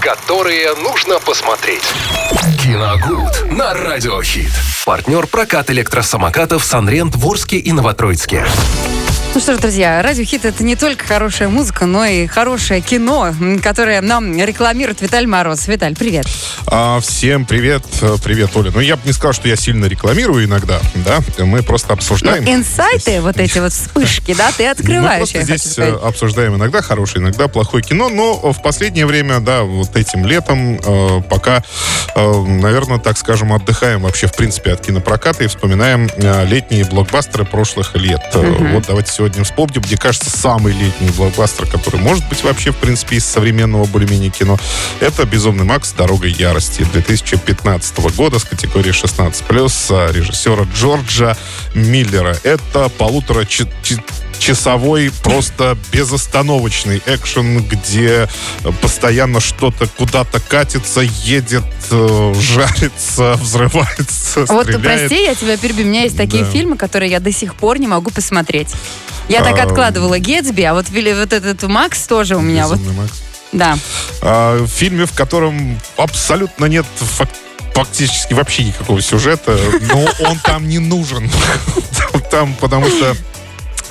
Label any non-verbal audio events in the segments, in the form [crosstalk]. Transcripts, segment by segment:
которые нужно посмотреть. Киногуд на Радиохит. Партнер прокат электросамокатов «Санрент» в и Новотроицке. Ну что ж, друзья, радиохит это не только хорошая музыка, но и хорошее кино, которое нам рекламирует Виталь Мороз. Виталь, привет. А, всем привет, привет, Оля. Ну, я бы не сказал, что я сильно рекламирую иногда, да, мы просто обсуждаем. Ну, инсайты, вот эти вот вспышки, да, ты открываешь. Мы здесь э, обсуждаем иногда хорошее, иногда плохое кино, но в последнее время, да, вот этим летом э, пока, э, наверное, так скажем, отдыхаем вообще, в принципе, от кинопроката и вспоминаем летние блокбастеры прошлых лет. Угу. Вот давайте сегодня вспомним, мне кажется, самый летний блокбастер, который может быть вообще, в принципе, из современного более-менее кино, это «Безумный Макс. Дорога ярости» 2015 года с категории 16+, режиссера Джорджа Миллера. Это полутора часовой, просто безостановочный экшен, где постоянно что-то куда-то катится, едет, э, жарится, [laughs] взрывается, Вот прости, я тебя перебью. У меня есть такие да. фильмы, которые я до сих пор не могу посмотреть. Я так откладывала Гетсби, а вот, вот этот Макс тоже у меня. вот. Макс. Да. А, в фильме, в котором абсолютно нет фактически вообще никакого сюжета, но он там не нужен. [laughs] Там, потому что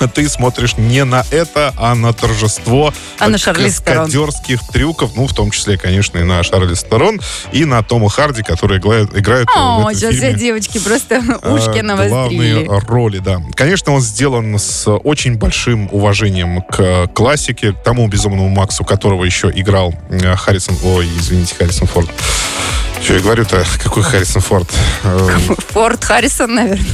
ты смотришь не на это, а на торжество а на каскадерских трюков, ну, в том числе, конечно, и на Шарли Сторон, и на Тома Харди, который играет, играет О, в этом сейчас фильме, девочки просто [laughs] ушки э, навострили. Главные роли, да. Конечно, он сделан с очень большим уважением к классике, к тому безумному Максу, которого еще играл э, Харрисон, ой, извините, Харрисон Форд. Что я говорю-то? Какой Харрисон Форд? Форд Харрисон, наверное.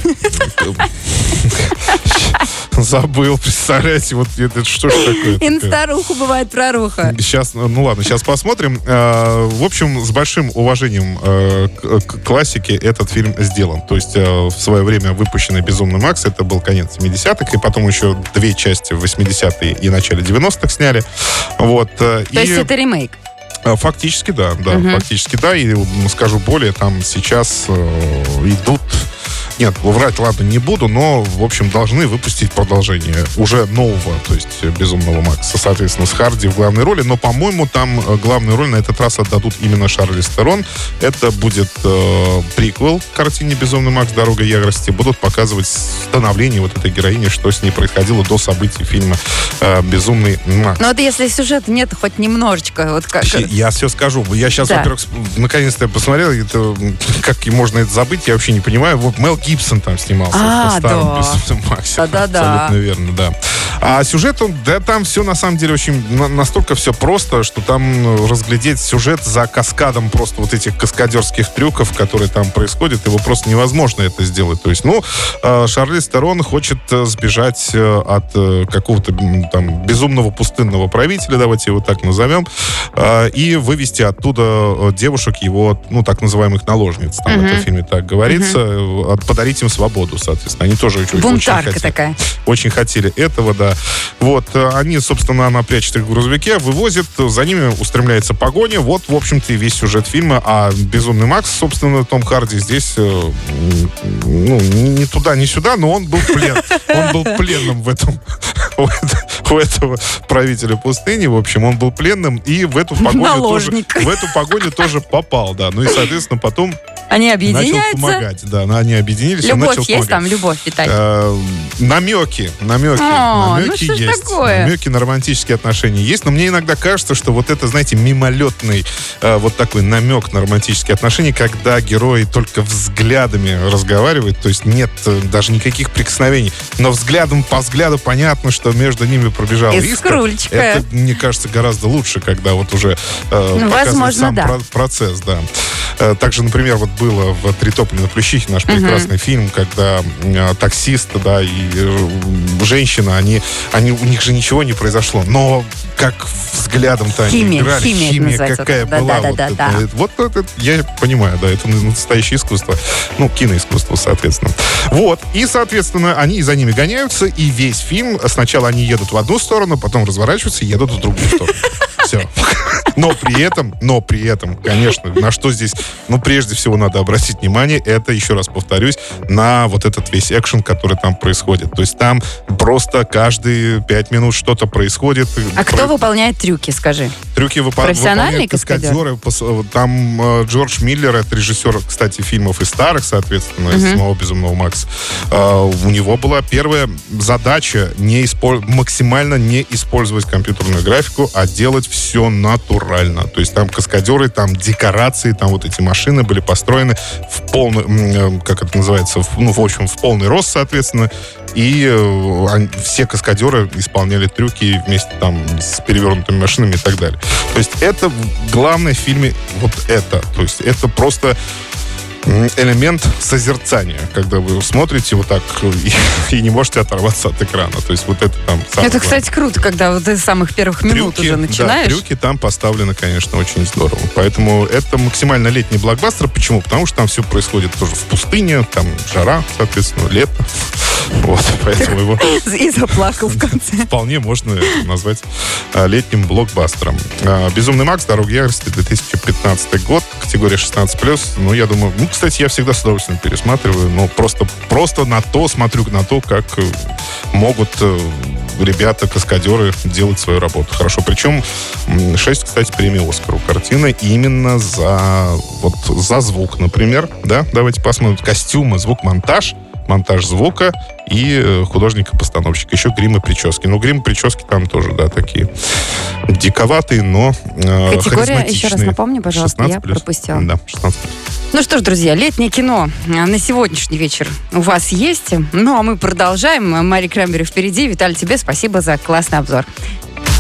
Забыл, представляете, вот это что ж такое? И старуху бывает проруха. Сейчас, ну ладно, сейчас посмотрим. А, в общем, с большим уважением э, к классике этот фильм сделан. То есть э, в свое время выпущенный «Безумный Макс» это был конец 70-х, и потом еще две части в 80-е и начале 90-х сняли. Вот. То и... есть это ремейк? Фактически, да, да, угу. фактически, да. И скажу более, там сейчас э, идут нет, врать, ладно, не буду, но, в общем, должны выпустить продолжение уже нового, то есть «Безумного Макса», соответственно, с Харди в главной роли. Но, по-моему, там э, главную роль на этот раз отдадут именно Шарли Стерон. Это будет э, приквел к картине «Безумный Макс. Дорога ярости». Будут показывать становление вот этой героини, что с ней происходило до событий фильма э, «Безумный Макс». Ну вот если сюжета нет, хоть немножечко. Вот как... Я все скажу. Я сейчас, да. во-первых, наконец-то я посмотрел, это, как можно это забыть, я вообще не понимаю. Вот Мел Гибсон там снимался а, в старом да. Максе. Да-да-да. Абсолютно верно, да. А сюжет, он, да, там все на самом деле очень настолько все просто, что там разглядеть сюжет за каскадом просто вот этих каскадерских трюков, которые там происходят, его просто невозможно это сделать. То есть, ну, а, Шарли Стерон хочет э, сбежать э, от э, какого-то там безумного пустынного правителя, давайте его так назовем, и вывести оттуда девушек его, ну, так называемых наложниц. Там uh-huh. в этом фильме так говорится. Uh-huh. Подарить им свободу, соответственно. Они тоже очень, очень хотели. такая. Очень хотели этого, да. Вот, э, они, собственно, она прячет их в грузовике, вывозит, за ними устремляется погоня. Вот, в общем-то, и весь сюжет фильма. А «Безумный Макс», собственно, Том Харди здесь, э, ну, ни туда, ни сюда, но он был плен. Он был пленным в этом у этого правителя пустыни. В общем, он был пленным и в эту [laughs] погоню тоже, в эту погоню тоже попал, да. Ну и, соответственно, потом они объединяются. Начал помогать, да. Они объединились, любовь начал есть помогать. там, любовь, Виталий? Э, намеки, намеки. О, намеки ну есть. Такое? Намеки на романтические отношения есть. Но мне иногда кажется, что вот это, знаете, мимолетный э, вот такой намек на романтические отношения, когда герои только взглядами разговаривают, то есть нет э, даже никаких прикосновений. Но взглядом по взгляду понятно, что между ними пробежал искра. Это, мне кажется, гораздо лучше, когда вот уже э, ну, возможно, сам да. про- процесс, да. Э, также, например, вот было в «Три топли на Плющихе» наш прекрасный uh-huh. фильм, когда э, таксист, да, и э, женщина, они, они, у них же ничего не произошло, но как взглядом-то они играли, химия, химия какая да, была. Да, да, вот, да, это, да. вот это, я понимаю, да, это настоящее искусство. Ну, киноискусство, соответственно. Вот, и, соответственно, они за ними гоняются, и весь фильм, сначала они едут в одну сторону, потом разворачиваются и едут в другую сторону. Все. Но при этом, но при этом, конечно, на что здесь, ну, прежде всего надо обратить внимание, это, еще раз повторюсь, на вот этот весь экшен, который там происходит. То есть там просто каждые пять минут что-то происходит. А кто выполняет трюки, скажи? Трюки выпо- выполняют каскадеры. Там э, Джордж Миллер, это режиссер, кстати, фильмов и старых, соответственно, из «Самого безумного Макса». Э, у него была первая задача не использ... максимально не использовать компьютерную графику, а делать все натурально. То есть там каскадеры, там декорации, там вот эти машины были построены в полный, э, как это называется, в, ну, в общем, в полный рост, соответственно. И э, все каскадеры исполняли трюки вместе там с перевернутыми машинами и так далее. То есть это главное в фильме вот это. То есть это просто элемент созерцания, когда вы смотрите вот так [laughs] и, и не можете оторваться от экрана. То есть вот это там... Это, кстати, круто, когда вот из самых первых минут трюки, уже начинаешь. Да, трюки там поставлены, конечно, очень здорово. Поэтому это максимально летний блокбастер. Почему? Потому что там все происходит тоже в пустыне, там жара, соответственно, лето. [laughs] Вот, поэтому его... [laughs] И заплакал в конце. Вполне можно назвать а, летним блокбастером. А, «Безумный Макс. Дорога ярости», 2015 год, категория 16+. Ну, я думаю, ну, кстати, я всегда с удовольствием пересматриваю, но просто, просто на то смотрю на то, как э, могут э, ребята, каскадеры делать свою работу. Хорошо. Причем 6, кстати, премий Оскар у картины именно за вот за звук, например. Да, давайте посмотрим. Костюмы, звук, монтаж – монтаж звука и э, художника-постановщик. Еще грим и прически. Ну, грим и прически там тоже, да, такие диковатые, но э, Категория, еще раз напомню, пожалуйста, я пропустила. Да, 16 ну что ж, друзья, летнее кино на сегодняшний вечер у вас есть. Ну, а мы продолжаем. Мари Крамбери впереди. Виталий, тебе спасибо за классный обзор.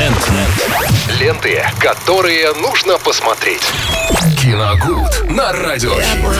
Рент. Ленты, которые нужно посмотреть. Киногуд на радио.